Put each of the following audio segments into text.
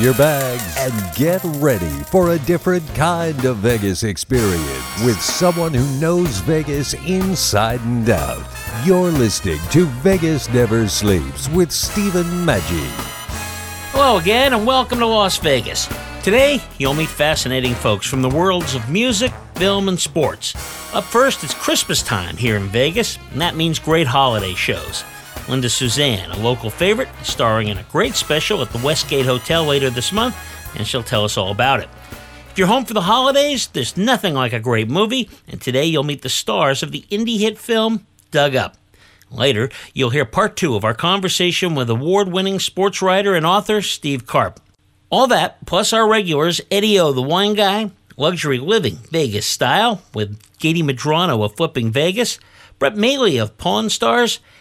Your bags and get ready for a different kind of Vegas experience with someone who knows Vegas inside and out. You're listening to Vegas Never Sleeps with Stephen Maggi. Hello again, and welcome to Las Vegas. Today, you'll meet fascinating folks from the worlds of music, film, and sports. Up first, it's Christmas time here in Vegas, and that means great holiday shows. Linda Suzanne, a local favorite, starring in a great special at the Westgate Hotel later this month, and she'll tell us all about it. If you're home for the holidays, there's nothing like a great movie, and today you'll meet the stars of the indie hit film Dug Up. Later, you'll hear part two of our conversation with award winning sports writer and author Steve Karp. All that, plus our regulars Eddie O, the wine guy, Luxury Living, Vegas Style, with Gady Madrano of Flipping Vegas, Brett Mailey of Pawn Stars,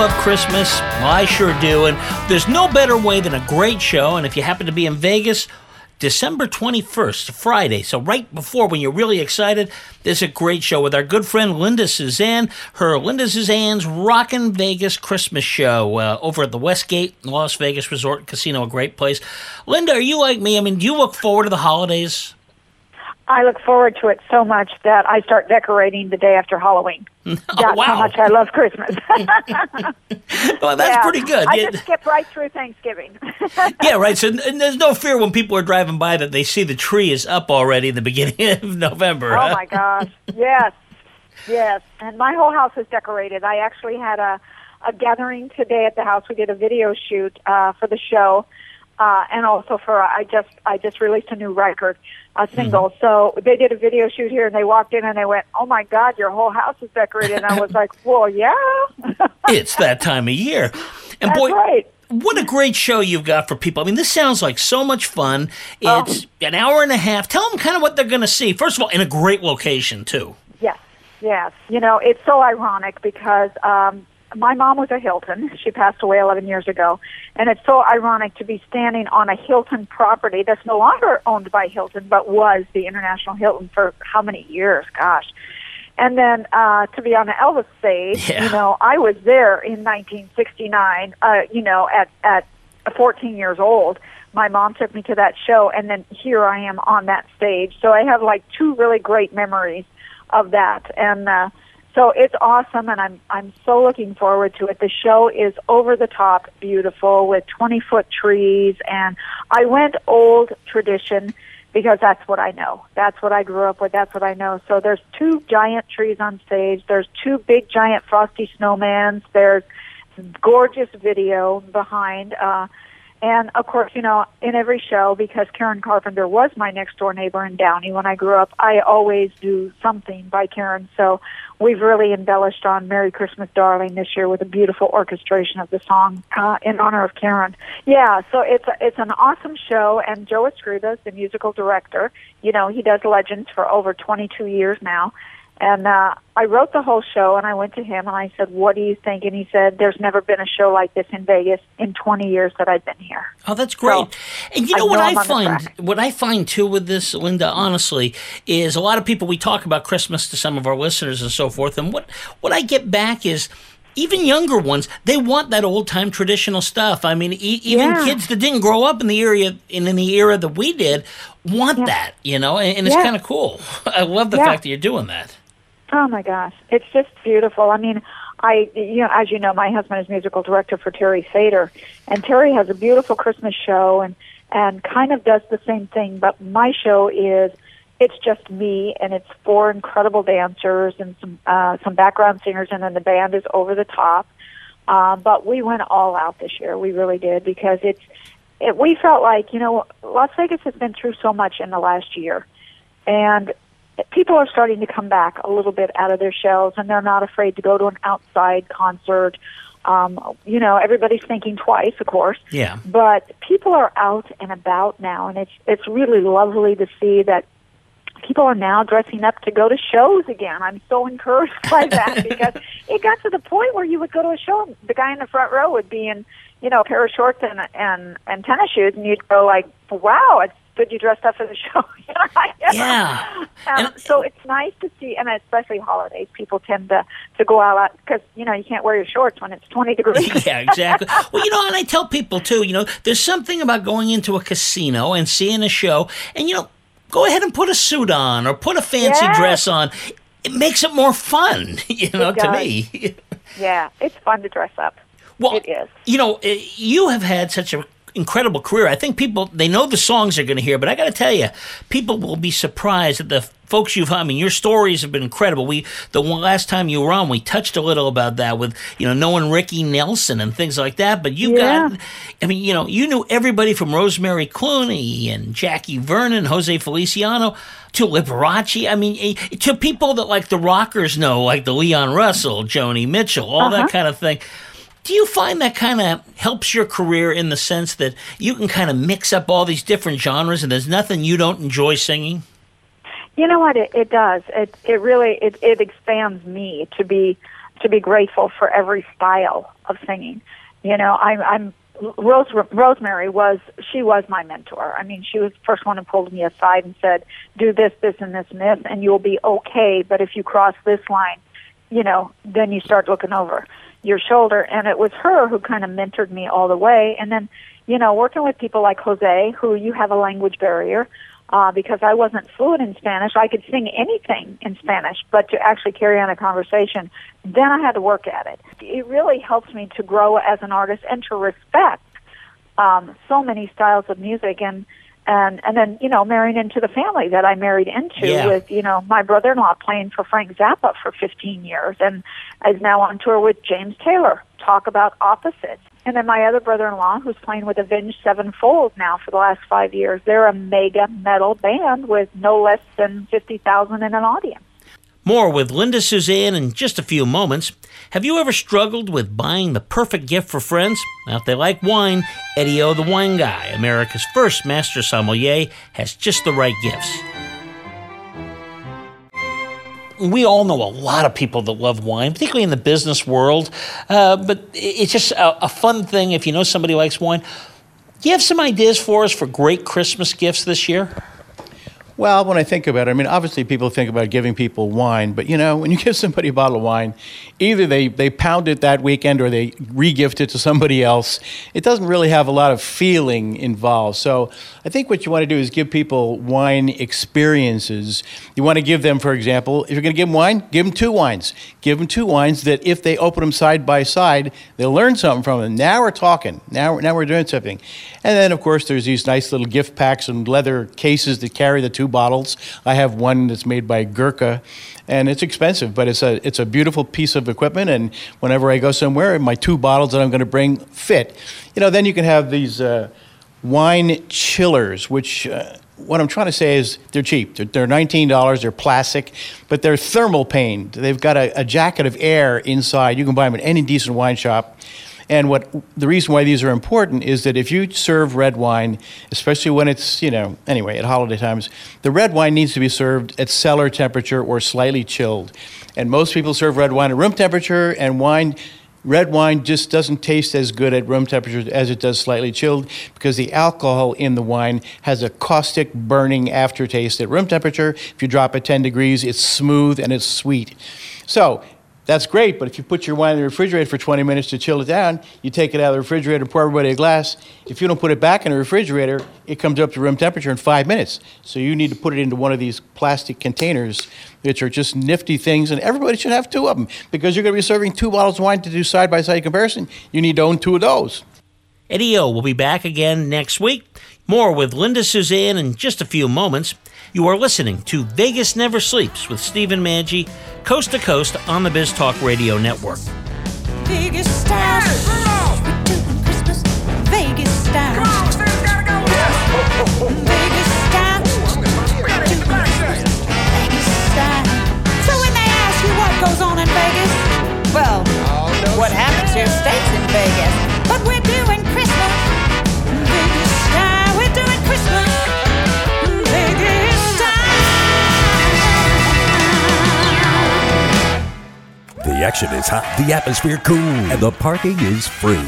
love Christmas? I sure do. And there's no better way than a great show. And if you happen to be in Vegas, December 21st, Friday, so right before when you're really excited, there's a great show with our good friend Linda Suzanne. Her Linda Suzanne's Rockin' Vegas Christmas show uh, over at the Westgate Las Vegas Resort Casino, a great place. Linda, are you like me? I mean, do you look forward to the holidays? I look forward to it so much that I start decorating the day after Halloween. That's Oh, wow. how much I love Christmas. Well, that's Yeah. pretty good. I Yeah. just skip right through Thanksgiving. yeah, right. So and there's no fear when people are driving by that they see the tree is up already in the beginning of November. oh huh? my gosh! Yes, yes. And my whole house is decorated. I actually had a a gathering today at the house. We did a video shoot uh, for the show, uh, and also for I just I just released a new record, a single. So they did a video shoot here, and they walked in and they went, "Oh my God, your whole house is decorated." And I was like, "Well, yeah." It's that time of year. And That's boy, right. what a great show you've got for people. I mean, this sounds like so much fun. It's an hour and a half. Tell them kind of what they're going to see. First of all, in a great location, too. Yes, yes. You know, it's so ironic because um, my mom was a Hilton. She passed away 11 years ago. And it's so ironic to be standing on a Hilton property that's no longer owned by Hilton, but was the International Hilton for how many years? Gosh. And then uh, to be on the Elvis stage, Yeah. you know, I was there in 1969, uh, you know, at, at 14 years old. My mom took me to that show, and then here I am on that stage. So I have like two really great memories of that. And uh, so it's awesome, and I'm I'm so looking forward to it. The show is over the top beautiful with 20 foot trees, and I went old tradition because that's what I know. That's what I grew up with. That's what I know. So there's two giant trees on stage. There's two big giant frosty snowmans. There's gorgeous video behind. Uh, and of course, you know, in every show, because Karen Carpenter was my next door neighbor in Downey when I grew up, I always do something by Karen. So we've really embellished on Merry Christmas, Darling this year with a beautiful orchestration of the song uh, in honor of Karen. Yeah, so it's a, it's an awesome show, and Joe Escribas, the musical director, you know, he does Legends for over 22 years now. And uh, I wrote the whole show, and I went to him and I said, "What do you think?" And he said, "There's never been a show like this in Vegas in 20 years that I've been here." Oh, that's great. and you I know what know I I'm on find what I find too with this, Linda, honestly, is a lot of people we talk about Christmas to some of our listeners and so forth, and what what I get back is even younger ones, they want that old time traditional stuff. I mean, e- even Yeah. kids that didn't grow up in the area in, in the era that we did want that, you know, and, and it's Yeah. kind of cool. I love the Yeah. fact that you're doing that. Oh my gosh, it's just beautiful. I mean, I you know, as you know, my husband is musical director for Terry Fator, and Terry has a beautiful Christmas show and and kind of does the same thing. But my show is it's just me, and it's four incredible dancers and some uh, some background singers, and then the band is over the top. Uh, but we went all out this year. We really did because it's it, we felt like you know Las Vegas has been through so much in the last year, and people are starting to come back a little bit out of their shells, and they're not afraid to go to an outside concert. Um, you know, everybody's thinking twice, of course. Yeah. But people are out and about now, and it's it's really lovely to see that people are now dressing up to go to shows again. I'm so encouraged by that because it got to the point where you would go to a show, and the guy in the front row would be in, you know, a pair of shorts and and and tennis shoes, and you'd go like, "Wow, it's good you dressed up for the show." Yeah. Um, And- so it's nice to see, and especially holidays, people tend to to go out because you know you can't wear your shorts when it's 20 degrees. yeah, exactly. Well, you know, and I tell people too, you know, there's something about going into a casino and seeing a show, and you know, go ahead and put a suit on or put a fancy Yes. dress on. It makes it more fun, you know, to me. yeah, it's fun to dress up. Well, It is. You know, eh, you have had such a incredible career. I think people they know the songs they're going to hear, but I got to tell you, people will be surprised at the folks you've. I mean, your stories have been incredible. We the one last time you were on, we touched a little about that with you know knowing Ricky Nelson and things like that. But you Yeah. got, I mean, you know, you knew everybody from Rosemary Clooney and Jackie Vernon, Jose Feliciano. To Liberace, I mean, eh, to people that like the rockers know, like the Leon Russell, Joni Mitchell, all that kind of thing. Do you find that kind of helps your career in the sense that you can kind of mix up all these different genres and there's nothing you don't enjoy singing? You know what? It, it does. It it really it, it expands me to be to be grateful for every style of singing. You know, I'm I'm Rose Rosemary was she was my mentor. I mean, she was the first one who pulled me aside and said, "Do this, this, and this, and this, and you'll be okay. But if you cross this line, you know, then you start looking over your shoulder." And it was her who kind of mentored me all the way. And then, you know, working with people like Jose, who you have a language barrier uh, because I wasn't fluent in Spanish. I could sing anything in Spanish, but to actually carry on a conversation, then I had to work at it. It really helps me to grow as an artist and to respect um, so many styles of music and. And and then you know marrying into the family that I married into Yeah. with you know my brother-in-law playing for Frank Zappa for 15 years and is now on tour with James Taylor. Talk about opposites. And then my other brother-in-law, who's playing with Avenged Sevenfold now for the last five years, they're a mega metal band with no less than fifty thousand in an audience. More with Linda Suzanne in just a few moments. Have you ever struggled with buying the perfect gift for friends? Now, if they like wine, Eddie O, the wine guy, America's first master sommelier, has just the right gifts. we all know a lot of people that love wine, particularly in the business world. Uh, but it's just a, a fun thing if you know somebody likes wine. Do you have some ideas for us for great Christmas gifts this year? Well, when I think about it, I mean, obviously people think about giving people wine, but you know, when you give somebody a bottle of wine, either they, they pound it that weekend or they re-gift it to somebody else. It doesn't really have a lot of feeling involved. So I think what you want to do is give people wine experiences. You want to give them, for example, if you're going to give them wine, give them two wines. Give them two wines that if they open them side by side, they'll learn something from them. Now we're talking. Now, now we're doing something. And then, of course, there's these nice little gift packs and leather cases that carry the two bottles. I have one that's made by Gurkha, and it's expensive, but it's a it's a beautiful piece of equipment. And whenever I go somewhere, my two bottles that I'm going to bring fit. You know, then you can have these uh, wine chillers, which. Uh, what I'm trying to say is they're cheap. They're, they're $19. They're plastic, but they're thermal paned. They've got a, a jacket of air inside. You can buy them at any decent wine shop. And what the reason why these are important is that if you serve red wine, especially when it's, you know, anyway, at holiday times, the red wine needs to be served at cellar temperature or slightly chilled. And most people serve red wine at room temperature, and wine, red wine just doesn't taste as good at room temperature as it does slightly chilled because the alcohol in the wine has a caustic, burning aftertaste at room temperature. If you drop it 10 degrees, it's smooth and it's sweet. So, that's great, but if you put your wine in the refrigerator for 20 minutes to chill it down, you take it out of the refrigerator, and pour everybody a glass. If you don't put it back in the refrigerator, it comes up to room temperature in five minutes. So you need to put it into one of these plastic containers, which are just nifty things, and everybody should have two of them because you're going to be serving two bottles of wine to do side by side comparison. You need to own two of those. Eddie O will be back again next week. More with Linda Suzanne in just a few moments. You are listening to Vegas Never Sleeps with Stephen Maggi, coast to coast on the Biz Talk Radio Network. Vegas style. Action is hot, the atmosphere cool, and the parking is free.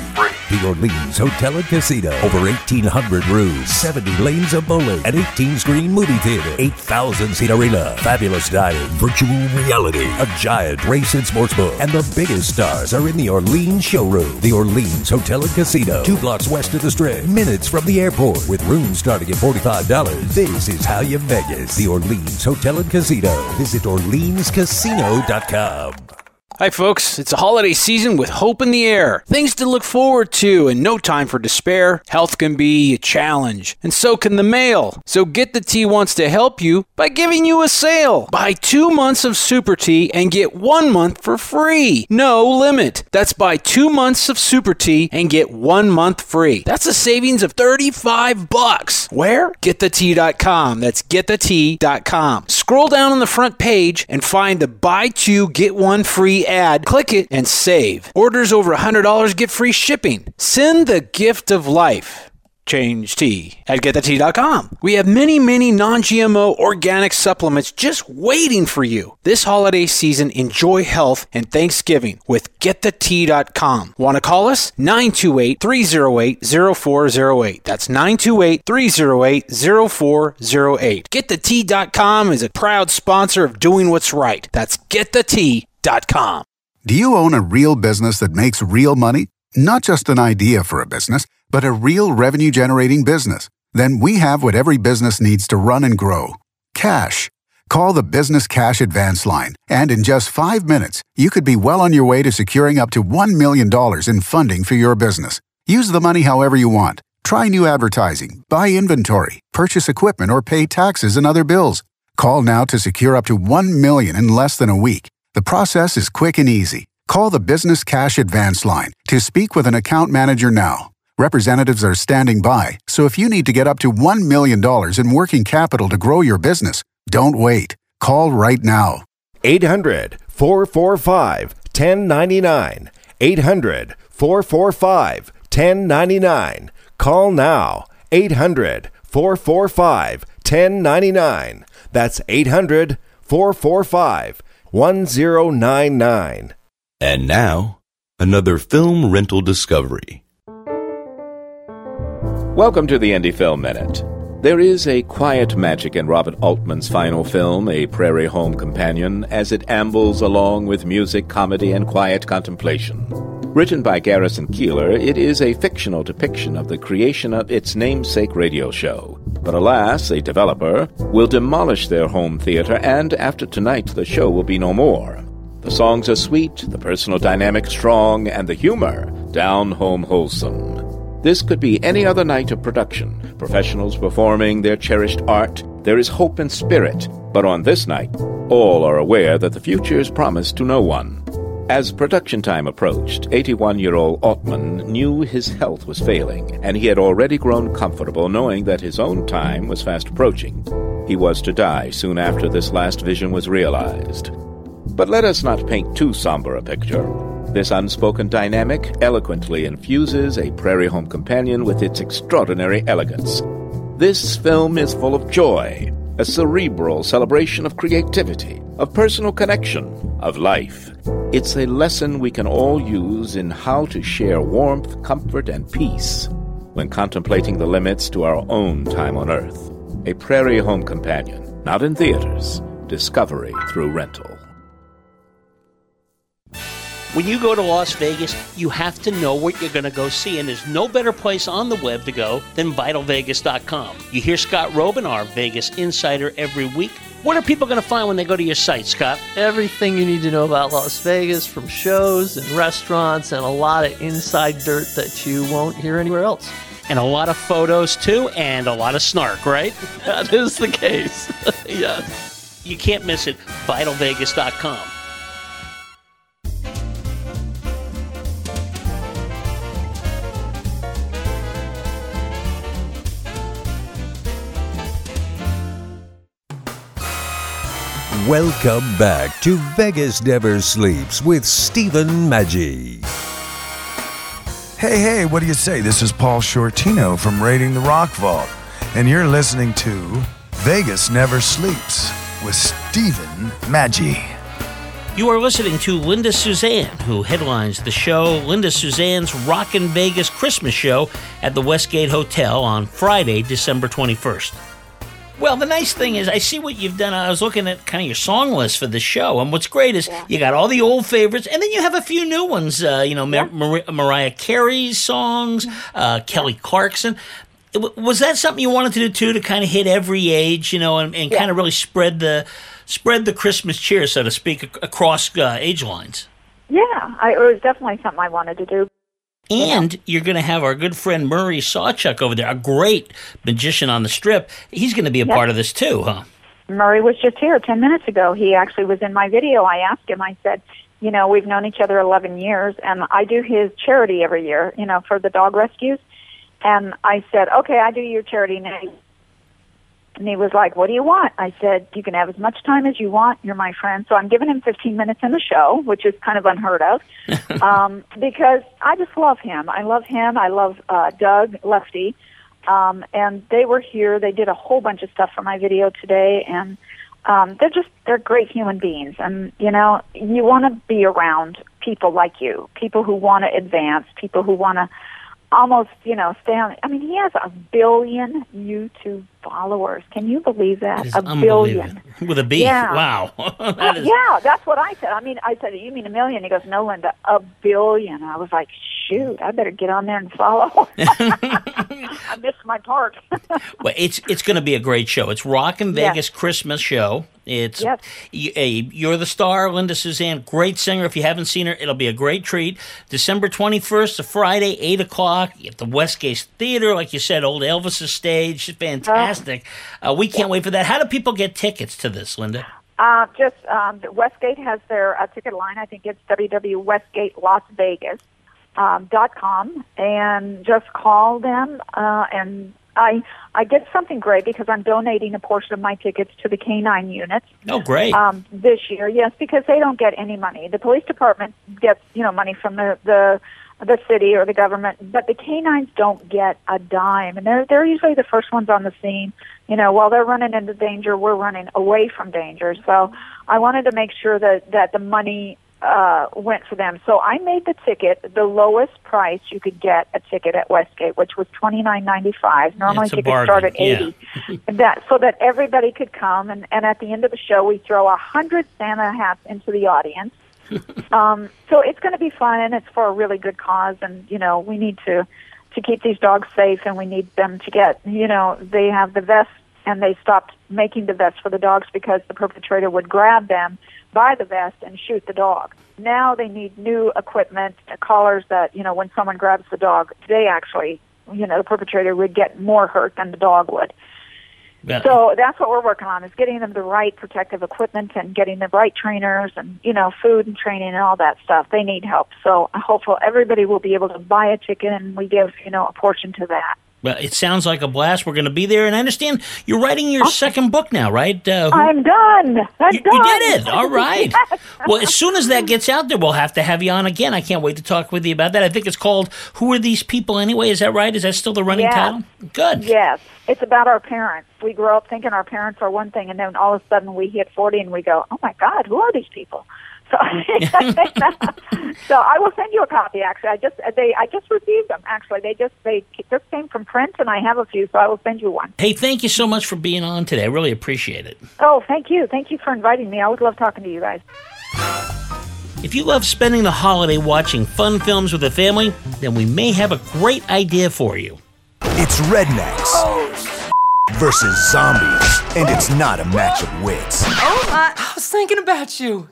The Orleans Hotel and Casino. Over 1,800 rooms, 70 lanes of bowling, an 18 screen movie theater, 8,000 seat arena, fabulous dining, virtual reality, a giant race and sports book, and the biggest stars are in the Orleans showroom. The Orleans Hotel and Casino. Two blocks west of the strip, minutes from the airport, with rooms starting at $45. This is how you Vegas. The Orleans Hotel and Casino. Visit OrleansCasino.com. Hi, folks. It's a holiday season with hope in the air. Things to look forward to and no time for despair. Health can be a challenge, and so can the mail. So Get the Tea wants to help you by giving you a sale. Buy two months of Super Tea and get one month for free. No limit. That's buy two months of Super Tea and get one month free. That's a savings of 35 bucks. Where? GetTheTea.com. That's GetTheTea.com. Scroll down on the front page and find the buy two, get one free ad. Click it and save. Orders over $100 get free shipping. Send the gift of life. Change tea at getthetea.com. We have many, many non GMO organic supplements just waiting for you. This holiday season, enjoy health and Thanksgiving with getthetea.com. Want to call us? 928 308 0408. That's 928 308 0408. Getthetea.com is a proud sponsor of doing what's right. That's getthetea.com. Do you own a real business that makes real money? Not just an idea for a business, but a real revenue generating business? Then we have what every business needs to run and grow cash. Call the Business Cash Advance Line, and in just five minutes, you could be well on your way to securing up to $1 million in funding for your business. Use the money however you want. Try new advertising, buy inventory, purchase equipment, or pay taxes and other bills. Call now to secure up to 1 million in less than a week. The process is quick and easy. Call the Business Cash Advance Line to speak with an account manager now. Representatives are standing by, so if you need to get up to $1 million in working capital to grow your business, don't wait. Call right now. 800 445 1099. 800 445 1099. Call now. 800 445 1099. That's 800 445 1099. And now, another film rental discovery. Welcome to the Indie Film Minute. There is a quiet magic in Robert Altman's final film, A Prairie Home Companion, as it ambles along with music, comedy, and quiet contemplation. Written by Garrison Keillor, it is a fictional depiction of the creation of its namesake radio show. But alas, a developer will demolish their home theater, and after tonight, the show will be no more. The songs are sweet, the personal dynamic strong, and the humor down home wholesome. This could be any other night of production, professionals performing their cherished art. There is hope and spirit, but on this night, all are aware that the future is promised to no one. As production time approached, 81 year old Altman knew his health was failing, and he had already grown comfortable knowing that his own time was fast approaching. He was to die soon after this last vision was realized. But let us not paint too somber a picture. This unspoken dynamic eloquently infuses a prairie home companion with its extraordinary elegance. This film is full of joy, a cerebral celebration of creativity, of personal connection, of life. It's a lesson we can all use in how to share warmth, comfort, and peace when contemplating the limits to our own time on Earth. A prairie home companion, not in theaters, discovery through rental. When you go to Las Vegas, you have to know what you're going to go see, and there's no better place on the web to go than VitalVegas.com. You hear Scott Roeben, our Vegas insider, every week. What are people going to find when they go to your site, Scott? Everything you need to know about Las Vegas from shows and restaurants and a lot of inside dirt that you won't hear anywhere else. And a lot of photos, too, and a lot of snark, right? that is the case. yes. You can't miss it. VitalVegas.com. Welcome back to Vegas Never Sleeps with Stephen Maggi. Hey, hey, what do you say? This is Paul Shortino from Raiding the Rock Vault, and you're listening to Vegas Never Sleeps with Stephen Maggi. You are listening to Linda Suzanne, who headlines the show Linda Suzanne's Rockin' Vegas Christmas Show at the Westgate Hotel on Friday, December 21st. Well, the nice thing is, I see what you've done. I was looking at kind of your song list for the show, and what's great is you got all the old favorites, and then you have a few new ones. Uh, you know, Mar- Mar- Mariah Carey's songs, uh, Kelly Clarkson. W- Was that something you wanted to do too, to kind of hit every age, you know, and, and kind of really spread the spread the Christmas cheer, so to speak, ac- across uh, age lines? Yeah, I, it was definitely something I wanted to do. And you're going to have our good friend Murray Sawchuck over there, a great magician on the strip. He's going to be a part of this too, huh? Murray was just here 10 minutes ago. He actually was in my video. I asked him, I said, you know, we've known each other 11 years, and I do his charity every year, you know, for the dog rescues. And I said, okay, I do your charity now. And he was like, what do you want? I said, you can have as much time as you want. You're my friend. So I'm giving him 15 minutes in the show, which is kind of unheard of, um, because I just love him. I love him. I love uh, Doug Lefty. Um, and they were here. They did a whole bunch of stuff for my video today, and um, they're just they're great human beings. And you know, you want to be around people like you, people who want to advance, people who want to almost you know stay on. I mean, he has a billion YouTube followers. Can you believe that? A billion. With a B. Yeah. Wow. That is, yeah, that's what I said. I mean, I said, "You mean a million? He goes, "No, Linda, a billion. I was like, "Shoot, I better get on there and follow." I missed my part. Well, it's it's going to be a great show. It's Rockin' Yes. Vegas Christmas show. It's Yes. y- a, you're the star, Linda Suzanne, great singer. If you haven't seen her, it'll be a great treat. December 21st, a Friday, eight o'clock at the Westgate Theater, like you said, old Elvis's stage, fantastic. Uh, we can't wait for that. How do people get tickets to this, Linda? Uh, just um, Westgate has their uh, ticket line. I think it's www.westgatelasvegas um, dot com, and just call them. Uh, and I I get something great because I'm donating a portion of my tickets to the K9 units. Oh, great. Um, this year, yes, because they don't get any money. The police department gets you know money from the the the city or the government, but the canines don't get a dime, and they're they're usually the first ones on the scene. You know, while they're running into danger, we're running away from danger. So I wanted to make sure that that the money uh, went for them. So I made the ticket the lowest price you could get a ticket at Westgate, which was twenty nine ninety five. Normally It's a tickets start at eighty. that so that everybody could come, and and at the end of the show, we throw a hundred Santa hats into the audience. um, so it's going to be fun, and it's for a really good cause. And you know, we need to to keep these dogs safe, and we need them to get. You know, they have the vests, and they stopped making the vests for the dogs because the perpetrator would grab them by the vest and shoot the dog. Now they need new equipment, uh, collars that you know when someone grabs the dog, they actually, you know, the perpetrator would get more hurt than the dog would. Yeah. So that's what we're working on is getting them the right protective equipment and getting the right trainers and you know food and training and all that stuff. They need help. So I hope everybody will be able to buy a chicken and we give you know a portion to that. Well, it sounds like a blast. We're going to be there, and I understand you're writing your second book now, right? Uh, who- I'm done. I'm you, done. you did it. All right. Yes. Well, as soon as that gets out there, we'll have to have you on again. I can't wait to talk with you about that. I think it's called "Who Are These People Anyway?" Is that right? Is that still the running Yes. title? Good. Yes. It's about our parents. We grow up thinking our parents are one thing, and then all of a sudden we hit 40 and we go, oh my God, who are these people? So, so I will send you a copy. Actually, I just they I just received them. Actually, they just they just came from print, and I have a few, so I will send you one. Hey, thank you so much for being on today. I really appreciate it. Oh, thank you, thank you for inviting me. I would love talking to you guys. If you love spending the holiday watching fun films with the family, then we may have a great idea for you. It's rednecks versus zombies, and it's not a match of wits. Oh my, I was thinking about you.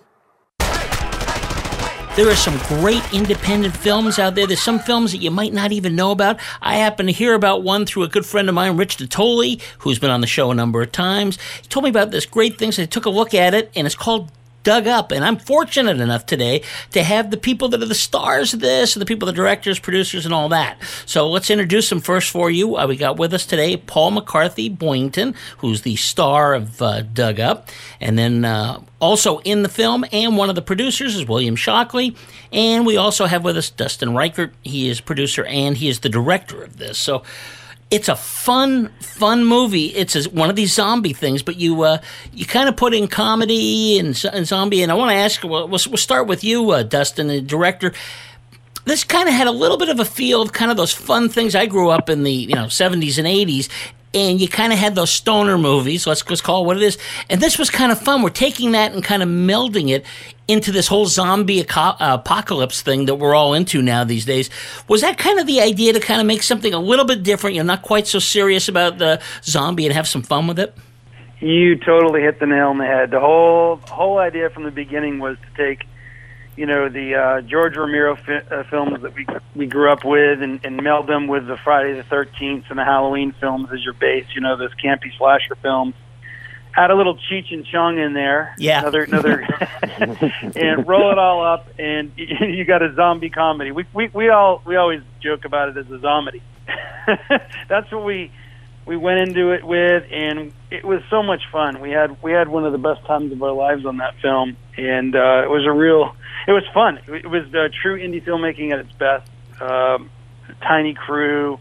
There are some great independent films out there. There's some films that you might not even know about. I happen to hear about one through a good friend of mine, Rich Natoli, who's been on the show a number of times. He told me about this great thing, so I took a look at it, and it's called dug up. And I'm fortunate enough today to have the people that are the stars of this, and the people, the directors, producers, and all that. So let's introduce them first for you. Uh, we got with us today Paul McCarthy Boyington, who's the star of uh, Dug Up. And then uh, also in the film and one of the producers is William Shockley. And we also have with us Dustin Reichert. He is producer and he is the director of this. So it's a fun, fun movie. It's a, one of these zombie things, but you uh, you kind of put in comedy and, and zombie. And I want to ask, well, we'll, we'll start with you, uh, Dustin, the director. This kind of had a little bit of a feel of kind of those fun things. I grew up in the you know 70s and 80s, and you kind of had those stoner movies. Let's just call it what it is. And this was kind of fun. We're taking that and kind of melding it into this whole zombie apocalypse thing that we're all into now these days. Was that kind of the idea to kind of make something a little bit different? You're not quite so serious about the zombie and have some fun with it. You totally hit the nail on the head. The whole whole idea from the beginning was to take you know the uh, George Romero fi- uh, films that we we grew up with, and, and meld them with the Friday the Thirteenth and the Halloween films as your base. You know those campy slasher films. Add a little Cheech and Chong in there. Yeah. Another another, and roll it all up, and you got a zombie comedy. We we we all we always joke about it as a zombie. That's what we we went into it with, and it was so much fun. We had we had one of the best times of our lives on that film, and uh, it was a real it was fun. It was uh, true indie filmmaking at its best. Um, tiny crew,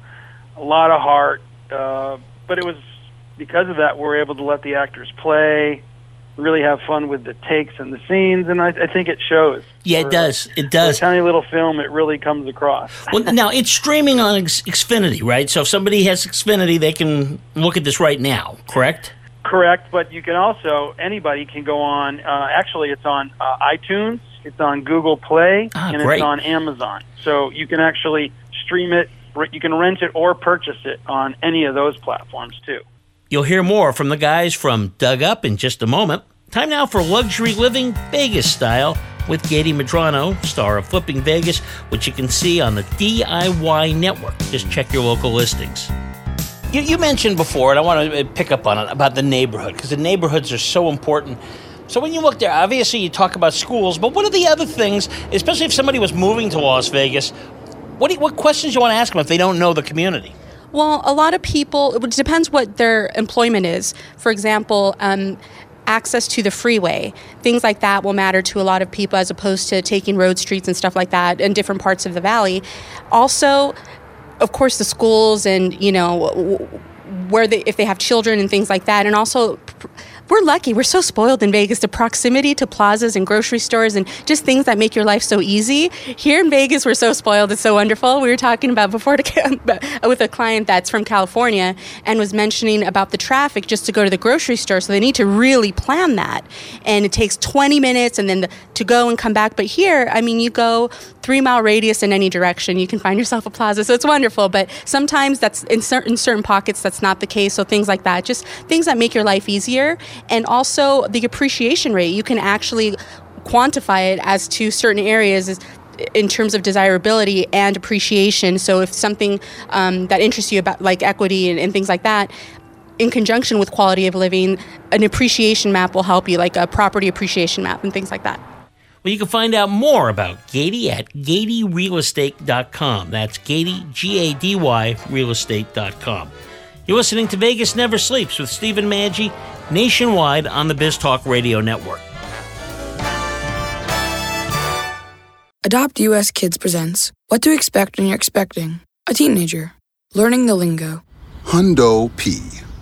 a lot of heart, uh, but it was because of that we were able to let the actors play, really have fun with the takes and the scenes, and I, I think it shows. Yeah, it does. It does. For a tiny little film, it really comes across. well, now it's streaming on X- Xfinity, right? So if somebody has Xfinity, they can look at this right now. Correct? Correct, but you can also anybody can go on. Uh, actually, it's on uh, iTunes, it's on Google Play, Ah, and great. it's on Amazon. So you can actually stream it. You can rent it or purchase it on any of those platforms too. You'll hear more from the guys from Dug Up in just a moment. Time now for luxury living Vegas style with Gady Madrano, star of Flipping Vegas, which you can see on the DIY network. Just check your local listings. You, you mentioned before, and I want to uh, pick up on it about the neighborhood because the neighborhoods are so important. So when you look there, obviously you talk about schools, but what are the other things, especially if somebody was moving to Las Vegas? What you, what questions do you want to ask them if they don't know the community? Well, a lot of people, it depends what their employment is. For example, um, access to the freeway, things like that will matter to a lot of people as opposed to taking road streets and stuff like that in different parts of the valley. Also, of course, the schools and, you know, where they, if they have children and things like that. And also, we're lucky. We're so spoiled in Vegas. The proximity to plazas and grocery stores and just things that make your life so easy. Here in Vegas, we're so spoiled. It's so wonderful. We were talking about before to, camp uh, with a client that's from California and was mentioning about the traffic just to go to the grocery store. So they need to really plan that. And it takes 20 minutes and then the, to go and come back. But here, I mean, you go three mile radius in any direction, you can find yourself a plaza. So it's wonderful. But sometimes that's in certain certain pockets that's not the case. So things like that, just things that make your life easier, and also the appreciation rate. You can actually quantify it as to certain areas. Is, in terms of desirability and appreciation. So if something um, that interests you about like equity and, and things like that, in conjunction with quality of living, an appreciation map will help you, like a property appreciation map and things like that. Well, you can find out more about Gady at GadyRealEstate.com. That's Gady, G A D Y, realestate.com. You're listening to Vegas Never Sleeps with Stephen Maggi nationwide on the Biz Talk Radio Network. Adopt US Kids presents What to Expect When You're Expecting a Teenager. Learning the lingo. Hundo P.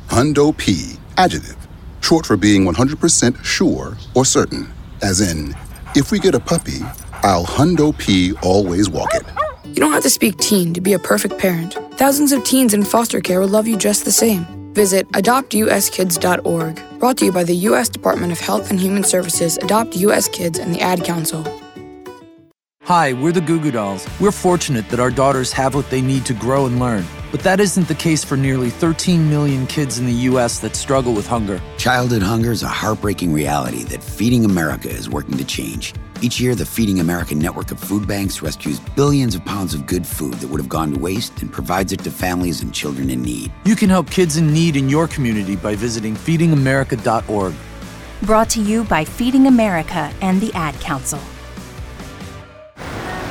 Hundo P. Adjective. Short for being 100% sure or certain. As in, if we get a puppy, I'll Hundo P always walk it. You don't have to speak teen to be a perfect parent. Thousands of teens in foster care will love you just the same. Visit adoptuskids.org. Brought to you by the U.S. Department of Health and Human Services, Adopt U.S. Kids, and the Ad Council. Hi, we're the Goo Goo Dolls. We're fortunate that our daughters have what they need to grow and learn. But that isn't the case for nearly 13 million kids in the U.S. that struggle with hunger. Childhood hunger is a heartbreaking reality that Feeding America is working to change. Each year, the Feeding America network of food banks rescues billions of pounds of good food that would have gone to waste and provides it to families and children in need. You can help kids in need in your community by visiting feedingamerica.org. Brought to you by Feeding America and the Ad Council.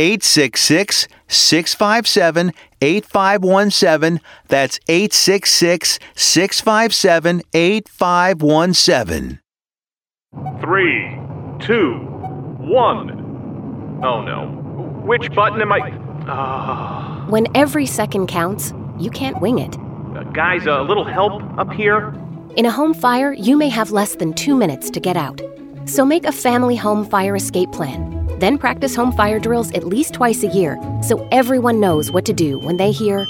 866 657 8517. That's 866 657 8517. Three, two, one. Oh no. Which button am I? Ah. When every second counts, you can't wing it. Uh, guys, a little help up here? In a home fire, you may have less than two minutes to get out. So make a family home fire escape plan. Then practice home fire drills at least twice a year so everyone knows what to do when they hear.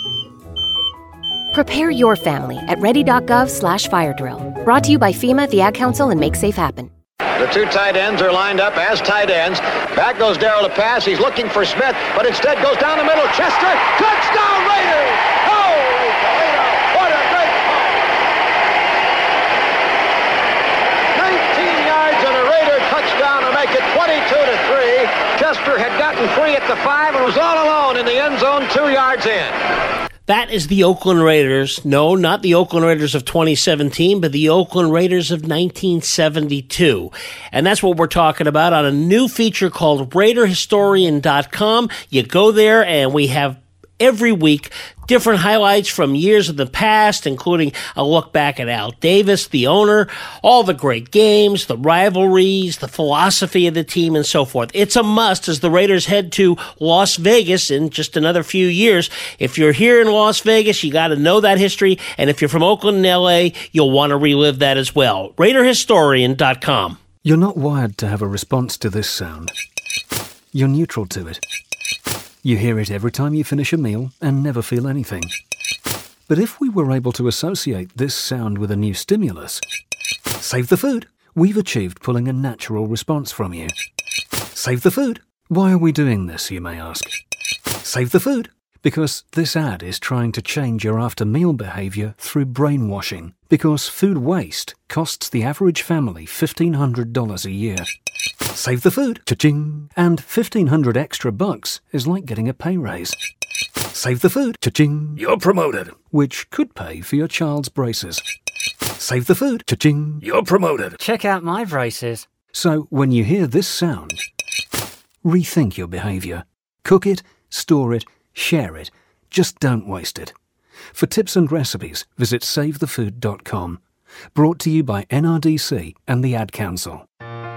Prepare your family at ready.gov slash fire drill. Brought to you by FEMA, the Ad Council, and Make Safe Happen. The two tight ends are lined up as tight ends. Back goes Daryle to pass. He's looking for Smith, but instead goes down the middle. Chester, touchdown Raiders! Holy Toledo! What a great ball! 19 yards and a Raider touchdown to make it 22 to 3. Chester had gotten free at the five and was all alone in the end zone, two yards in. That is the Oakland Raiders. No, not the Oakland Raiders of 2017, but the Oakland Raiders of 1972. And that's what we're talking about on a new feature called RaiderHistorian.com. You go there and we have every week different highlights from years of the past, including a look back at Al Davis, the owner, all the great games, the rivalries, the philosophy of the team, and so forth. It's a must as the Raiders head to Las Vegas in just another few years. If you're here in Las Vegas, you got to know that history. And if you're from Oakland and LA, you'll want to relive that as well. RaiderHistorian.com. You're not wired to have a response to this sound. You're neutral to it. You hear it every time you finish a meal and never feel anything. But if we were able to associate this sound with a new stimulus, save the food, we've achieved pulling a natural response from you. Save the food. Why are we doing this, you may ask? Save the food. Because this ad is trying to change your after meal behavior through brainwashing. Because food waste costs the average family $1,500 a year. Save the food, cha-ching, and 1500 extra bucks is like getting a pay raise. Save the food, cha-ching, you're promoted, which could pay for your child's braces. Save the food, cha-ching, you're promoted. Check out my braces. So when you hear this sound, rethink your behavior. Cook it, store it, share it. Just don't waste it. For tips and recipes, visit savethefood.com. Brought to you by NRDC and the Ad Council.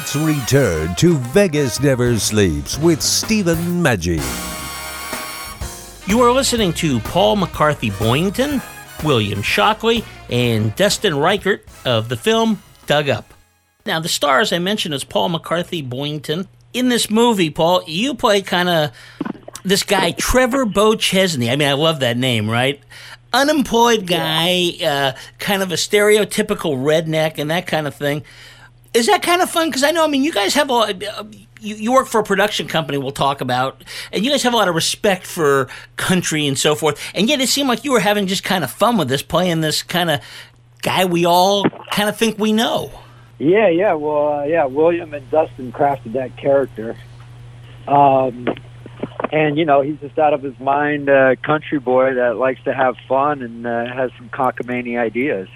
let's return to Vegas Never Sleeps with Stephen Maggi. You are listening to Paul McCarthy Boyington, William Shockley, and Dustin Reichert of the film Dug Up. Now, the stars I mentioned is Paul McCarthy Boyington. In this movie, Paul, you play kind of this guy, Trevor Bochesney. I mean, I love that name, right? Unemployed guy, uh, kind of a stereotypical redneck and that kind of thing. Is that kind of fun? Because I know, I mean, you guys have a, uh, you, you work for a production company we'll talk about, and you guys have a lot of respect for country and so forth. And yet, it seemed like you were having just kind of fun with this, playing this kind of guy we all kind of think we know. Yeah, yeah. Well, uh, yeah. William and Dustin crafted that character, um, and you know he's just out of his mind, uh, country boy that likes to have fun and uh, has some cockamamie ideas.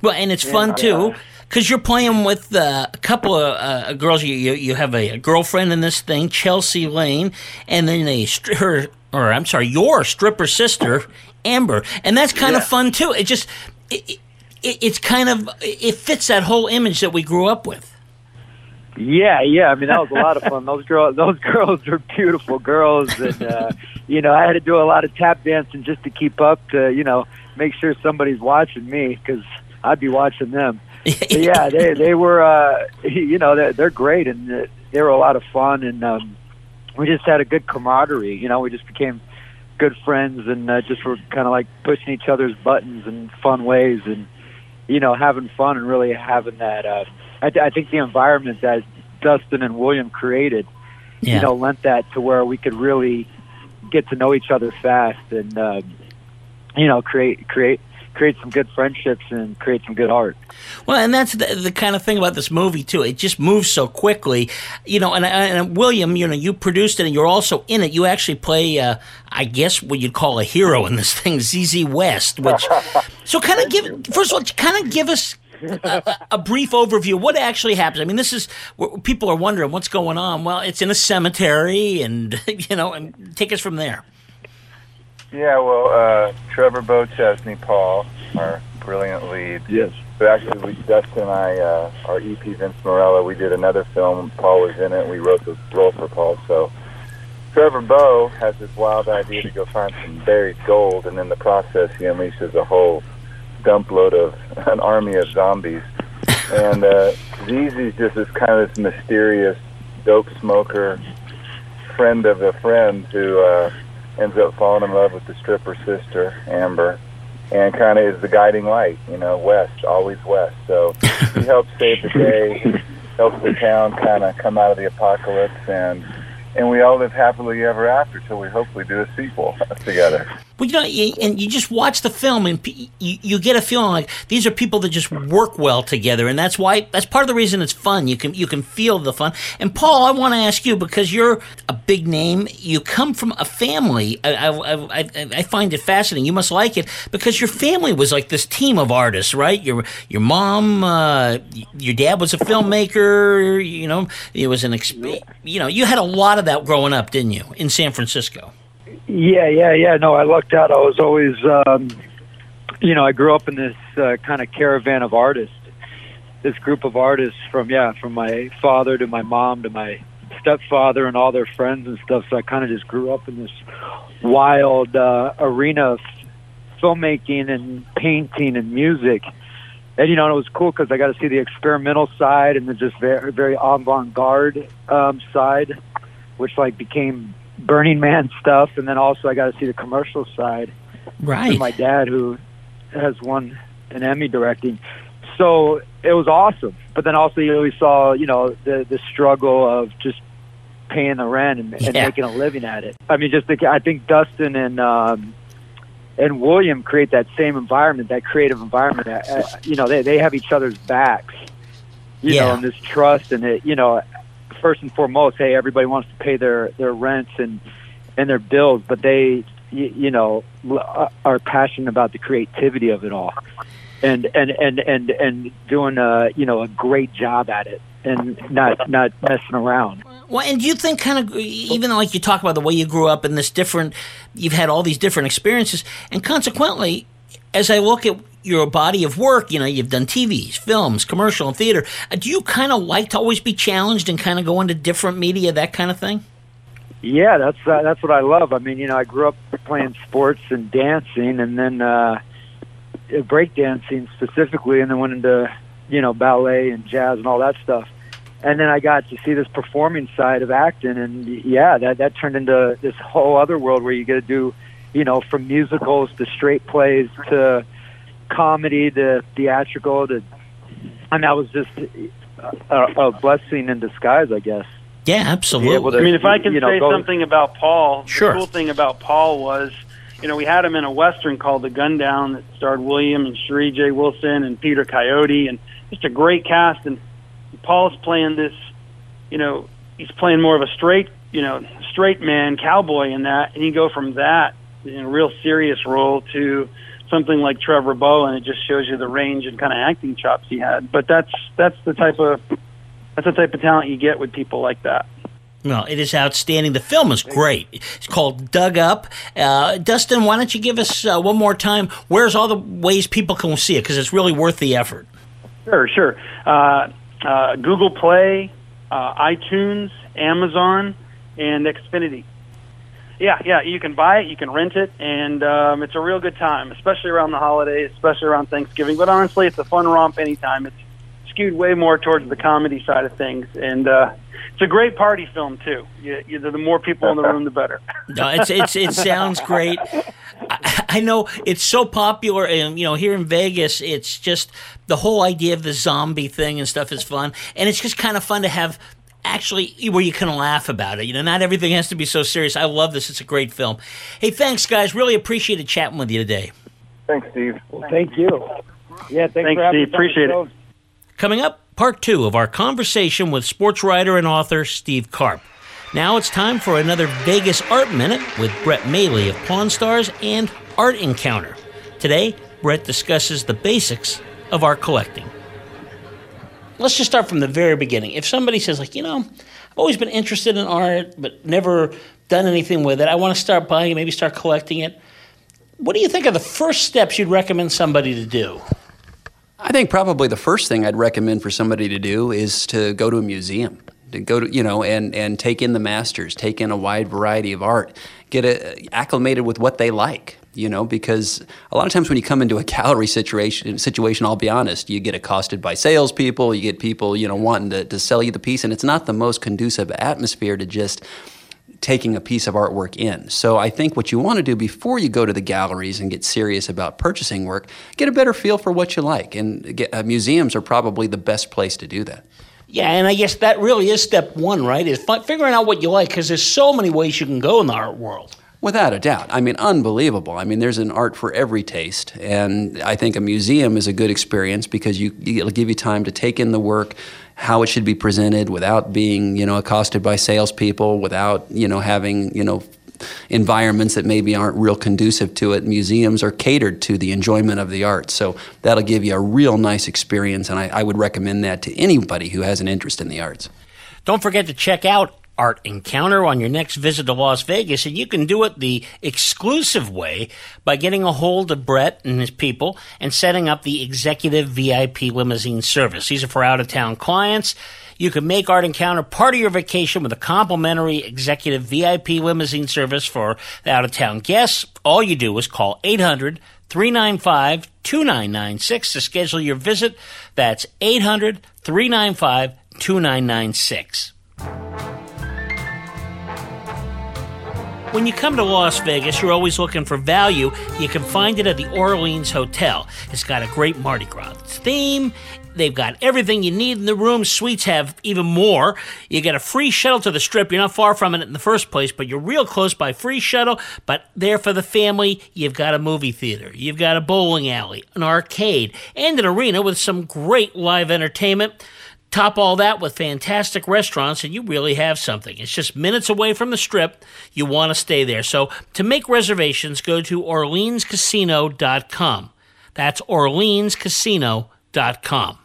Well, and it's Yeah, fun too yeah. Because you're playing with uh, a couple of uh, girls. You, you you have a, girlfriend in this thing, Chelsea Lane, and then a stri- her or I'm sorry, your stripper sister, Amber, and that's kind of fun too. It just it, it, it's kind of it fits that whole image that we grew up with. Yeah, yeah. I mean, that was a lot of fun. Those girls, those girls are beautiful girls, and uh, you know, I had to do a lot of tap dancing just to keep up to, you know, make sure somebody's watching me because I'd be watching them. Yeah, they they were, uh, you know, they're, they're great, and uh, they were a lot of fun, and um, we just had a good camaraderie. You know, we just became good friends, and uh, just were kind of like pushing each other's buttons in fun ways, and you know, having fun and really having that. Uh, I, th- I think the environment that Dustin and William created, Yeah. you know, lent that to where we could really get to know each other fast and, um, you know, create create create some good friendships and create some good art. Well, and that's the, the kind of thing about this movie too. It just moves so quickly, you know. And, and William, you know, you produced it, and you're also in it. You actually play, uh, I guess, what you'd call a hero in this thing, ZZ West. Which, so kind of give first of all, kind of give us a, a brief overview. What actually happens? I mean, this is people are wondering what's going on. Well, it's in a cemetery, and you know, and take us from there. Yeah, well, uh, Trevor Bo Chesney, Paul, our brilliant lead. Yes. But actually, we, Dustin and I, uh, our EP Vince Morella, we did another film. Paul was in it. We wrote the role for Paul. So Trevor Bo has this wild idea to go find some buried gold, and in the process, he unleashes a whole dump load of an army of zombies. And uh, ZZ's just this kind of this mysterious dope smoker friend of a friend who uh, ends up falling in love with the stripper sister, Amber, and kind of is the guiding light, you know, west, always west. So he helps save the day, helps the town kind of come out of the apocalypse, and and we all live happily ever after till we hopefully do a sequel together. Well, you know, and you just watch the film, and you, you get a feeling like these are people that just work well together, and that's why that's part of the reason it's fun. You can you can feel the fun. And Paul, I want to ask you because you're a big name. You come from a family. I, I, I, I- I find it fascinating. You must like it because your family was like this team of artists, right? Your your mom, uh, your dad was a filmmaker. You know, it was an exp- you know you had a lot of that growing up, didn't you, in San Francisco? Yeah, yeah, yeah. No, I lucked out. I was always, um, you know, I grew up in this uh, kind of caravan of artists, this group of artists from, yeah, from my father to my mom to my stepfather and all their friends and stuff. So I kind of just grew up in this wild uh, arena of filmmaking and painting and music. And you know, it was cool because I got to see the experimental side and the just very, very avant-garde um, side, which like became Burning Man stuff, and then also I got to see the commercial side. Right. My dad, who has won an Emmy directing, so it was awesome. But then also you always saw, you know, the the struggle of just paying the rent and, and Yeah. making a living at it. I mean, just the, I think Dustin and um, and William create that same environment, that creative environment. Uh, uh, you know, they they have each other's backs. You know, and this trust and it. You know, first and foremost, hey, everybody wants to pay their their rents and and their bills, but they, you, you know, uh, are passionate about the creativity of it all, and and and and and doing a you know a great job at it, and not not messing around. Well, and do you think kind of even like you talk about the way you grew up and this different, you've had all these different experiences, and consequently, as I look at your body of work, you know, you've done TVs, films, commercial, and theater. uh, Do you kind of like to always be challenged and kind of go into different media, that kind of thing? Yeah, that's uh, that's what I love. I mean, you know, I grew up playing sports and dancing, and then uh, break dancing specifically, and then went into you know ballet and jazz and all that stuff. And then I got to see this performing side of acting, and yeah, that that turned into this whole other world where you get to do, you know, from musicals to straight plays to comedy to theatrical to, and that was just a, a blessing in disguise, I guess. Yeah, absolutely. to, I mean, if I can you know, say go- something about Paul, Sure. the cool thing about Paul was you know, we had him in a western called The Gun Down that starred William and Cherie J. Wilson and Peter Coyote, and just a great cast. And Paul's playing this, you know, he's playing more of a straight, you know, straight man cowboy in that, and you go from that, in a real serious role to something like Trevor Bow, and it just shows you the range and kind of acting chops he had. But that's that's the type of that's the type of talent you get with people like that. No, it is outstanding. The film is great. It's called Dug Up. Uh, Dustin, why don't you give us uh, one more time? Where's all the ways people can see it? Because it's really worth the effort. Sure, sure. Uh, uh, Google Play, uh, iTunes, Amazon, and Xfinity. Yeah, yeah. You can buy it, you can rent it, and um, it's a real good time, especially around the holidays, especially around Thanksgiving. But honestly, it's a fun romp anytime. It's skewed way more towards the comedy side of things, and uh, it's a great party film too. You, you, the more people in the room, the better. no, it's, it's it sounds great. I, I know it's so popular, and you know here in Vegas, it's just the whole idea of the zombie thing and stuff is fun, and it's just kind of fun to have actually where you can laugh about it. You know, not everything has to be so serious. I love this. It's a great film. Hey, thanks, guys. Really appreciated chatting with you today. Thanks, Steve. Well, thank you. Yeah, thanks, thanks for having Steve. Appreciate it. Coming up, part two of our conversation with sports writer and author Steve Karp. Now it's time for another Vegas Art Minute with Brett Maly of Pawn Stars and Art Encounter. Today, Brett discusses the basics of art collecting let's just start from the very beginning. If somebody says, like, you know, I've always been interested in art, but never done anything with it, I want to start buying it, maybe start collecting it. What do you think are the first steps you'd recommend somebody to do? I think probably the first thing I'd recommend for somebody to do is to go to a museum, to go to you know and and take in the masters, take in a wide variety of art, get a, acclimated with what they like you know, because a lot of times when you come into a gallery situation, situation, I'll be honest, you get accosted by salespeople, you get people, you know, wanting to, to sell you the piece, and it's not the most conducive atmosphere to just taking a piece of artwork in. So I think what you want to do before you go to the galleries and get serious about purchasing work, get a better feel for what you like, and get, uh, museums are probably the best place to do that. Yeah, and I guess that really is step one, right? Is figuring out what you like because there's so many ways you can go in the art world. Without a doubt. I mean, unbelievable. I mean, there's an art for every taste. And I think a museum is a good experience because you, it'll give you time to take in the work, how it should be presented without being, you know, accosted by salespeople, without, you know, having, you know, environments that maybe aren't real conducive to it. Museums are catered to the enjoyment of the arts. So that'll give you a real nice experience. And I, I would recommend that to anybody who has an interest in the arts. Don't forget to check out art encounter on your next visit to Las Vegas, and you can do it the exclusive way by getting a hold of Brett and his people and setting up the executive VIP limousine service. These are for out of town clients. You can make Art Encounter part of your vacation with a complimentary executive VIP limousine service for the out of town guests. All you do is call 800 395 2996 to schedule your visit. That's 800 395 2996. When you come to Las Vegas, you're always looking for value. You can find it at the Orleans Hotel. It's got a great Mardi Gras theme. They've got everything you need in the room. Suites have even more. You get a free shuttle to the strip. You're not far from it in the first place, but you're real close by free shuttle. But there for the family, you've got a movie theater, you've got a bowling alley, an arcade, and an arena with some great live entertainment. Top all that with fantastic restaurants, and you really have something. It's just minutes away from the strip. You want to stay there. So to make reservations, go to OrleansCasino.com. That's OrleansCasino.com.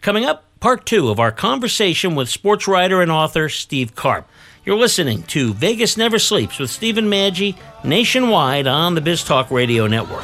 Coming up, part two of our conversation with sports writer and author Steve Karp. You're listening to Vegas Never Sleeps with Stephen Maggi nationwide on the BizTalk Radio Network.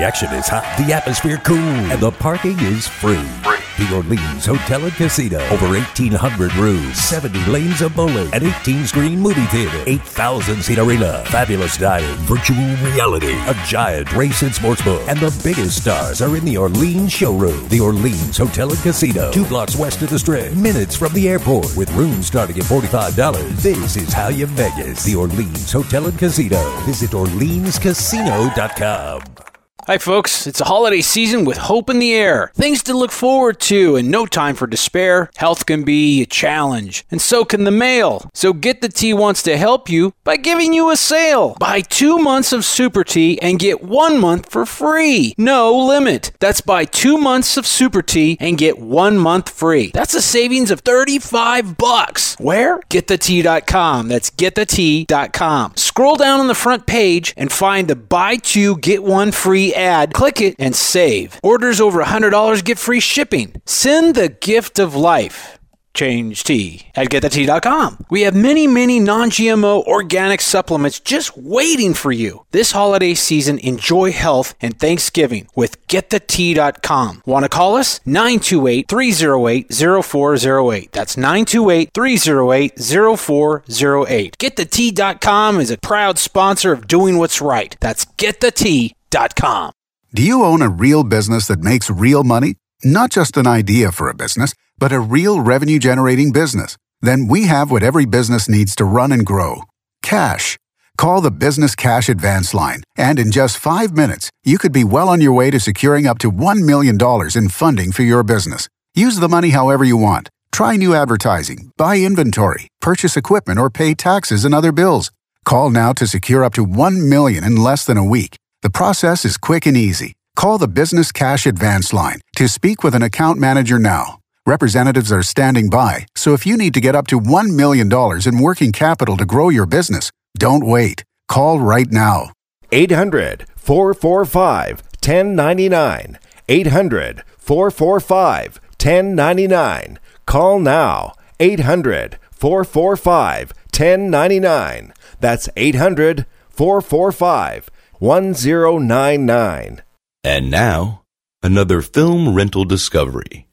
The action is hot, the atmosphere cool, and the parking is free. The Orleans Hotel and Casino. Over 1,800 rooms, 70 lanes of bowling, an 18 screen movie theater, 8,000 seat arena, fabulous dining, virtual reality, a giant race and sports book, and the biggest stars are in the Orleans showroom. The Orleans Hotel and Casino, two blocks west of the Strip, minutes from the airport, with rooms starting at $45. This is how you Vegas. The Orleans Hotel and Casino. Visit OrleansCasino.com. Hi, folks. It's a holiday season with hope in the air. Things to look forward to and no time for despair. Health can be a challenge, and so can the mail. So Get the Tea wants to help you by giving you a sale. Buy two months of Super Tea and get one month for free. No limit. That's buy two months of Super Tea and get one month free. That's a savings of 35 bucks. Where? GetTheTea.com. That's GetTheTea.com. Scroll down on the front page and find the buy two, get one free ad. Click it and save. Orders over $100 get free shipping. Send the gift of life. Change tea at getthetea.com. We have many, many non GMO organic supplements just waiting for you. This holiday season, enjoy health and Thanksgiving with getthetea.com. Want to call us? 928 308 0408. That's 928 308 0408. Getthetea.com is a proud sponsor of doing what's right. That's getthetea.com. Do you own a real business that makes real money? Not just an idea for a business, but a real revenue generating business? Then we have what every business needs to run and grow cash. Call the Business Cash Advance Line, and in just five minutes, you could be well on your way to securing up to $1 million in funding for your business. Use the money however you want. Try new advertising, buy inventory, purchase equipment, or pay taxes and other bills. Call now to secure up to 1 million in less than a week. The process is quick and easy. Call the Business Cash Advance Line to speak with an account manager now. Representatives are standing by, so if you need to get up to $1 million in working capital to grow your business, don't wait. Call right now. 800 445 1099. 800 445 1099. Call now. 800 445 1099. That's 800 445 1099. And now, another film rental discovery.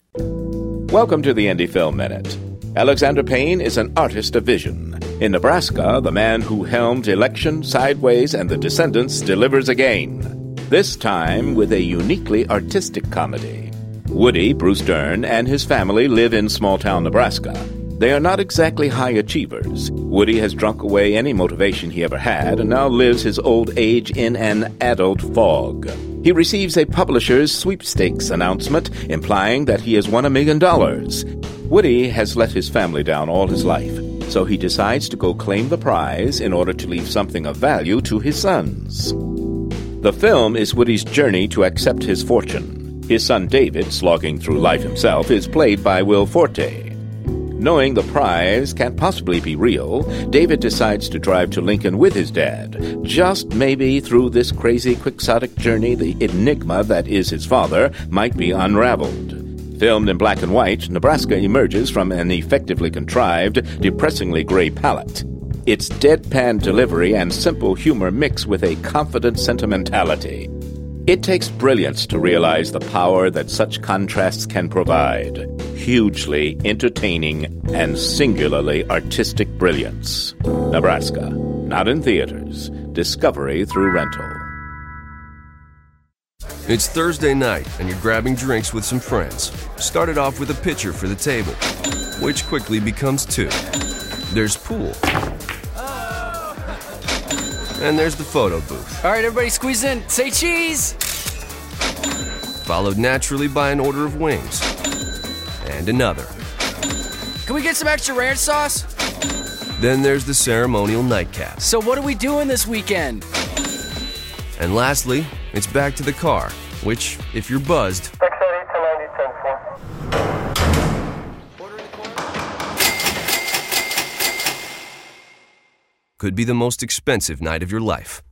Welcome to the Indie Film Minute. Alexander Payne is an artist of vision. In Nebraska, the man who helmed Election, Sideways, and The Descendants delivers again. This time with a uniquely artistic comedy. Woody, Bruce Dern, and his family live in small town Nebraska. They are not exactly high achievers. Woody has drunk away any motivation he ever had and now lives his old age in an adult fog. He receives a publisher's sweepstakes announcement implying that he has won a million dollars. Woody has let his family down all his life, so he decides to go claim the prize in order to leave something of value to his sons. The film is Woody's journey to accept his fortune. His son David, slogging through life himself, is played by Will Forte. Knowing the prize can't possibly be real, David decides to drive to Lincoln with his dad. Just maybe through this crazy quixotic journey, the enigma that is his father might be unraveled. Filmed in black and white, Nebraska emerges from an effectively contrived, depressingly gray palette. Its deadpan delivery and simple humor mix with a confident sentimentality. It takes brilliance to realize the power that such contrasts can provide. Hugely entertaining and singularly artistic brilliance. Nebraska. Not in theaters. Discovery through rental. It's Thursday night, and you're grabbing drinks with some friends. Started off with a pitcher for the table, which quickly becomes two. There's pool. And there's the photo booth, All right, everybody squeeze in. Say cheese. followed naturally by an order of wings. And another. Can we get some extra ranch sauce? Then there's the ceremonial nightcap. So what are we doing this weekend? And lastly, it's back to the car, which, if you're buzzed, could be the most expensive night of your life.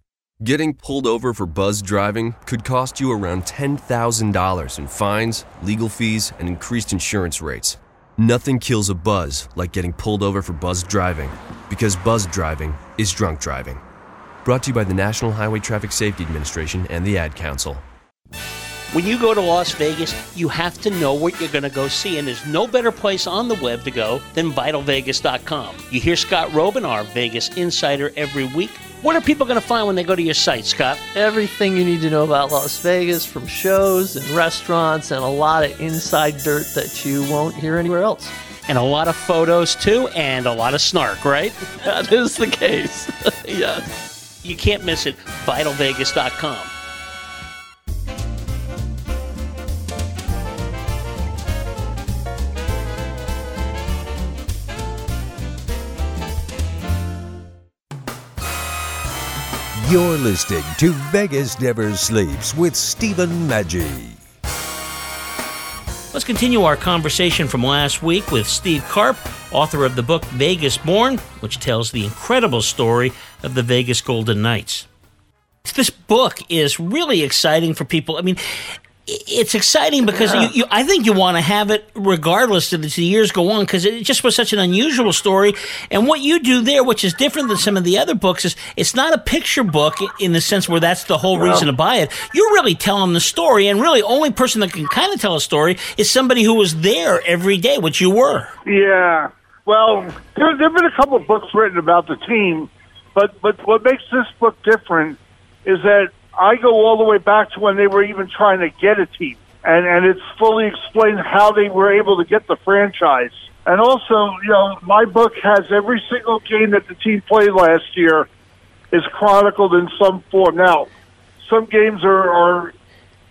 Getting pulled over for buzz driving could cost you around $10,000 in fines, legal fees, and increased insurance rates. Nothing kills a buzz like getting pulled over for buzz driving, because buzz driving is drunk driving. Brought to you by the National Highway Traffic Safety Administration and the Ad Council. When you go to Las Vegas, you have to know what you're going to go see, and there's no better place on the web to go than VitalVegas.com. You hear Scott Roeben, our Vegas insider, every week. What are people going to find when they go to your site, Scott? Everything you need to know about Las Vegas from shows and restaurants and a lot of inside dirt that you won't hear anywhere else. And a lot of photos, too, and a lot of snark, right? that is the case. yes. You can't miss it. VitalVegas.com. You're listening to Vegas Never Sleeps with Stephen Maggi. Let's continue our conversation from last week with Steve Karp, author of the book Vegas Born, which tells the incredible story of the Vegas Golden Knights. This book is really exciting for people. I mean, it's exciting because Yeah. you, you, I think you want to have it regardless of the years go on because it just was such an unusual story. And what you do there, which is different than some of the other books, is it's not a picture book in the sense where that's the whole reason to buy it. You're really telling the story, and really, only person that can kind of tell a story is somebody who was there every day, which you were. Yeah. Well, there there have been a couple of books written about the team, but but what makes this book different is that I go all the way back to when they were even trying to get a team, and and it's fully explained how they were able to get the franchise. And also, you know, my book has every single game that the team played last year is chronicled in some form. Now, some games are, are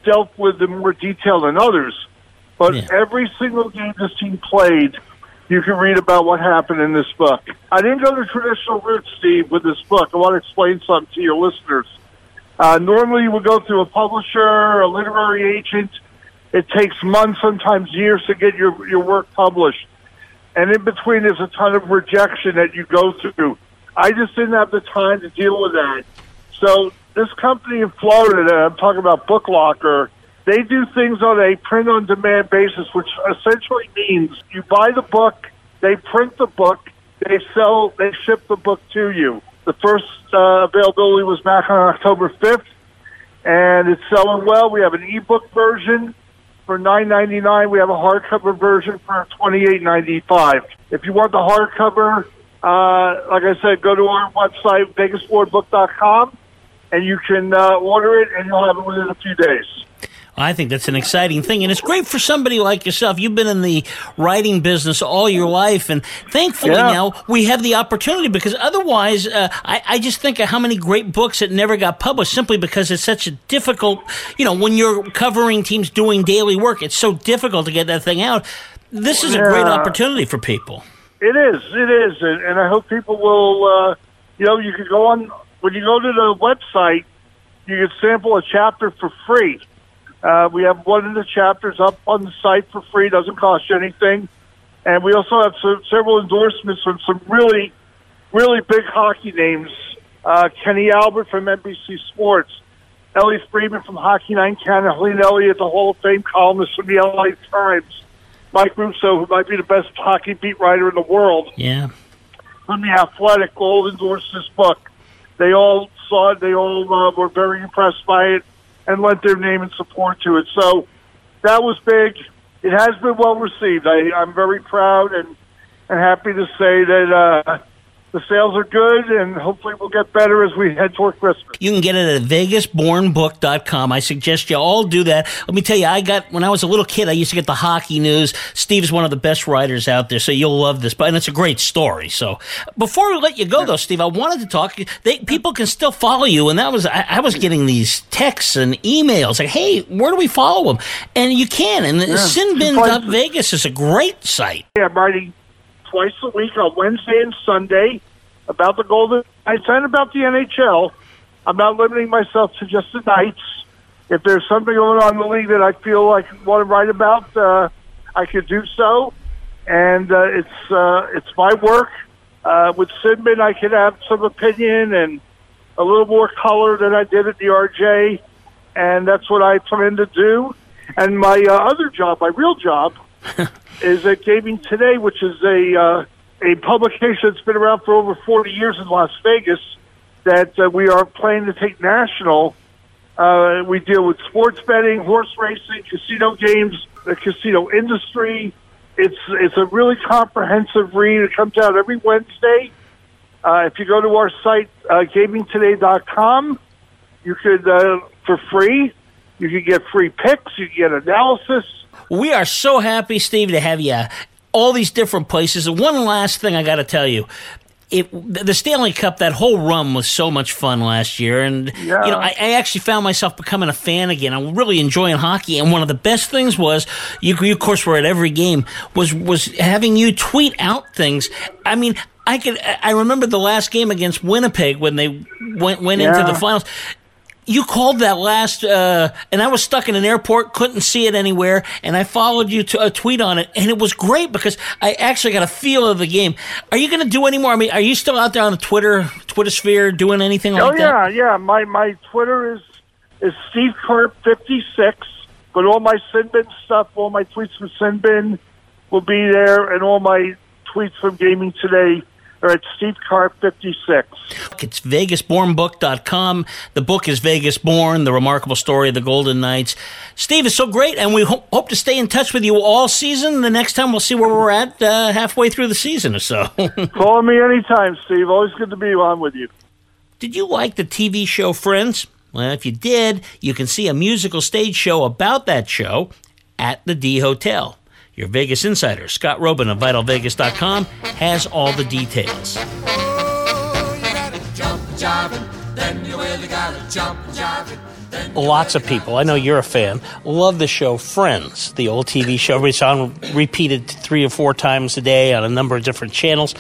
dealt with in more detail than others, but every single game this team played, you can read about what happened in this book. I didn't go the traditional route, Steve, with this book. I want to explain something to your listeners. Uh, normally, you would go through a publisher, a literary agent. It takes months, sometimes years, to get your your work published, and in between, there's a ton of rejection that you go through. I just didn't have the time to deal with that. So this company in Florida that I'm talking about, BookLocker, they do things on a print on demand basis, which essentially means you buy the book, they print the book, they sell, they ship the book to you. The first uh, availability was back on October 5th, and it's selling well. We have an ebook version for nine ninety nine. We have a hardcover version for twenty eight ninety five. If you want the hardcover, uh, like I said, go to our website vegasbornbook.com and you can uh, order it, and you'll have it within a few days. I think that's an exciting thing, and it's great for somebody like yourself. You've been in the writing business all your life, and thankfully Yeah. now we have the opportunity because otherwise, uh, I, I just think of how many great books that never got published simply because it's such a difficult, you know, when you're covering teams doing daily work, it's so difficult to get that thing out. This is a great opportunity for people. It is, it is, and, and I hope people will. Uh, you know, you can go on when you go to the website. You can sample a chapter for free. Uh, we have one of the chapters up on the site for free; doesn't cost you anything. And we also have some, several endorsements from some really, really big hockey names. Uh, Kenny Albert from NBC Sports, Elliotte Friedman from Hockey Night in Canada, Helene Elliott, the Hall of Fame columnist from the LA Times, Mike Russo, who might be the best hockey beat writer in the world Yeah. from the Athletic all endorsed this book. They all saw it. They all uh, were very impressed by it and lent their name and support to it. So that was big. It has been well received. I, I'm very proud and, and happy to say that uh, the sales are good and hopefully we'll get better as we head toward Christmas. You can get it at vegasbornbook.com. I suggest you all do that. Let me tell you, I got, when I was a little kid, I used to get the hockey news. Steve's one of the best writers out there, so you'll love this. But, and it's a great story. So before we let you go, though, Steve, I wanted to talk. They, people can still follow you. And that was, I, I was getting these texts and emails like, hey, where do we follow them? And you can. And Yeah. sinbin.vegas is a great site. Yeah, writing twice a week on Wednesday and Sunday about the Golden Knights and about the NHL. I'm not limiting myself to just the Knights. If there's something going on in the league that I feel like I want to write about, uh, I could do so. And uh, it's uh, it's my work. Uh, with Sinbin, I could have some opinion and a little more color than I did at the RJ, and that's what I plan to do. And my uh, other job, my real job, is at Gaming Today, which is a uh, a publication that's been around for over 40 years in Las Vegas. That uh, we are planning to take national Uh, we deal with sports betting, horse racing, casino games, the casino industry. It's it's a really comprehensive read. It comes out every Wednesday. Uh, if you go to our site, uh, gamingtoday.com, you could, uh, for free, you can get free picks, you can get analysis. We are so happy, Steve, to have you all these different places. And one last thing I got to tell you. It, the Stanley Cup, that whole run was so much fun last year, and Yeah. you know I, I actually found myself becoming a fan again. I'm really enjoying hockey, and one of the best things was you, you of course were at every game was was having you tweet out things. I mean, I could I remember the last game against Winnipeg when they went went into the finals. You called that last, uh, and I was stuck in an airport, couldn't see it anywhere, and I followed you to a tweet on it, and it was great because I actually got a feel of the game. Are you going to do any more? I mean, are you still out there on the Twitter, Twitter sphere, doing anything oh like yeah, that? Oh yeah. Yeah. My my Twitter is is Steve Karp fifty six. But all my Sinbin stuff, all my tweets from Sinbin will be there, and all my tweets from Gaming Today are at Steve fifty six. It's VegasBornBook.com. The book is Vegas Born, the remarkable story of the Golden Knights. Steve, it's so great, and we ho- hope to stay in touch with you all season. The next time we'll see where we're at uh, halfway through the season or so. Call me anytime, Steve. Always good to be on with you. Did you like the TV show Friends? Well, if you did, you can see a musical stage show about that show at the D Hotel. Your Vegas insider, Scott Roeben of VitalVegas.com, has all the details. Lots of people, I know you're a fan, love the show Friends, the old TV show. It's on repeated three or four times a day on a number of different channels.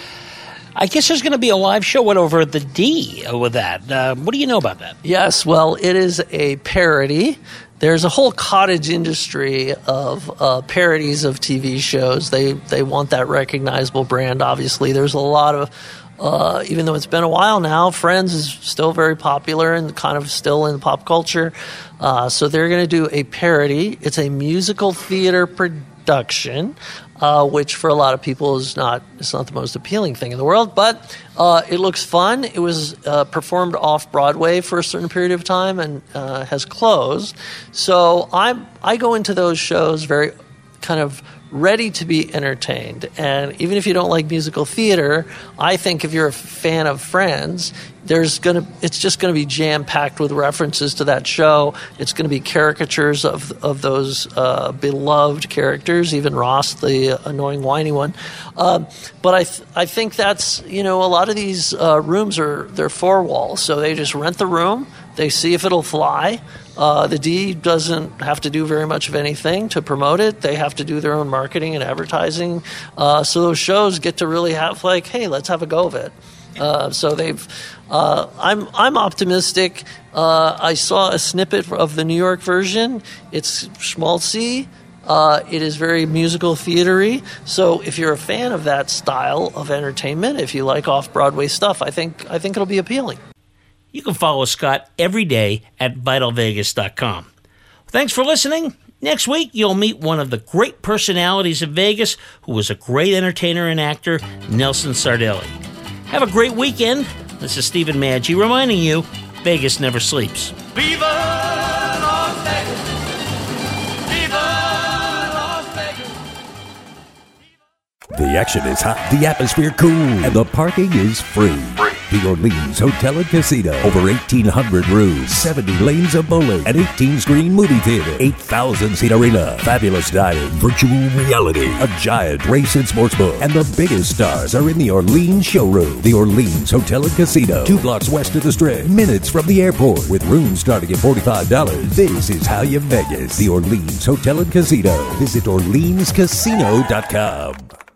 I guess there's going to be a live show went over the D with that. Uh, what do you know about that? Yes, well, it is a parody. There's a whole cottage industry of uh, parodies of TV shows. They they want that recognizable brand. Obviously, there's a lot of. Uh, even though it's been a while now, Friends is still very popular and kind of still in pop culture. Uh, so they're going to do a parody. It's a musical theater production, uh, which for a lot of people is not it's not the most appealing thing in the world, but uh, it looks fun. It was uh, performed off Broadway for a certain period of time and uh, has closed. So I'm I go into those shows very kind of ready to be entertained. And even if you don't like musical theater, I think if you're a fan of Friends, there's gonna it's just gonna be jam packed with references to that show. It's gonna be caricatures of of those uh, beloved characters, even Ross, the annoying whiny one. Um, but I th- I think that's you know a lot of these uh, rooms are they're four walls, so they just rent the room. They see if it'll fly. Uh, the D doesn't have to do very much of anything to promote it. They have to do their own marketing and advertising. Uh, so those shows get to really have like, hey, let's have a go of it. Uh, so they've. Uh, I'm I'm optimistic. Uh, I saw a snippet of the New York version. It's schmaltzy. Uh, it is very musical theatery. So if you're a fan of that style of entertainment, if you like off Broadway stuff, I think I think it'll be appealing. You can follow Scott every day at vitalvegas.com. Thanks for listening. Next week, you'll meet one of the great personalities of Vegas who was a great entertainer and actor, Nelson Sardelli. Have a great weekend. This is Stephen Maggi reminding you Vegas never sleeps. Viva The action is hot, the atmosphere cool, and the parking is free. The Orleans Hotel and Casino. Over 1,800 rooms, 70 lanes of bowling, an 18 screen movie theater, 8,000 seat arena, fabulous dining, virtual reality, a giant race and sports book, and the biggest stars are in the Orleans showroom. The Orleans Hotel and Casino. Two blocks west of the strip, minutes from the airport, with rooms starting at $45. This is how you Vegas. The Orleans Hotel and Casino. Visit OrleansCasino.com.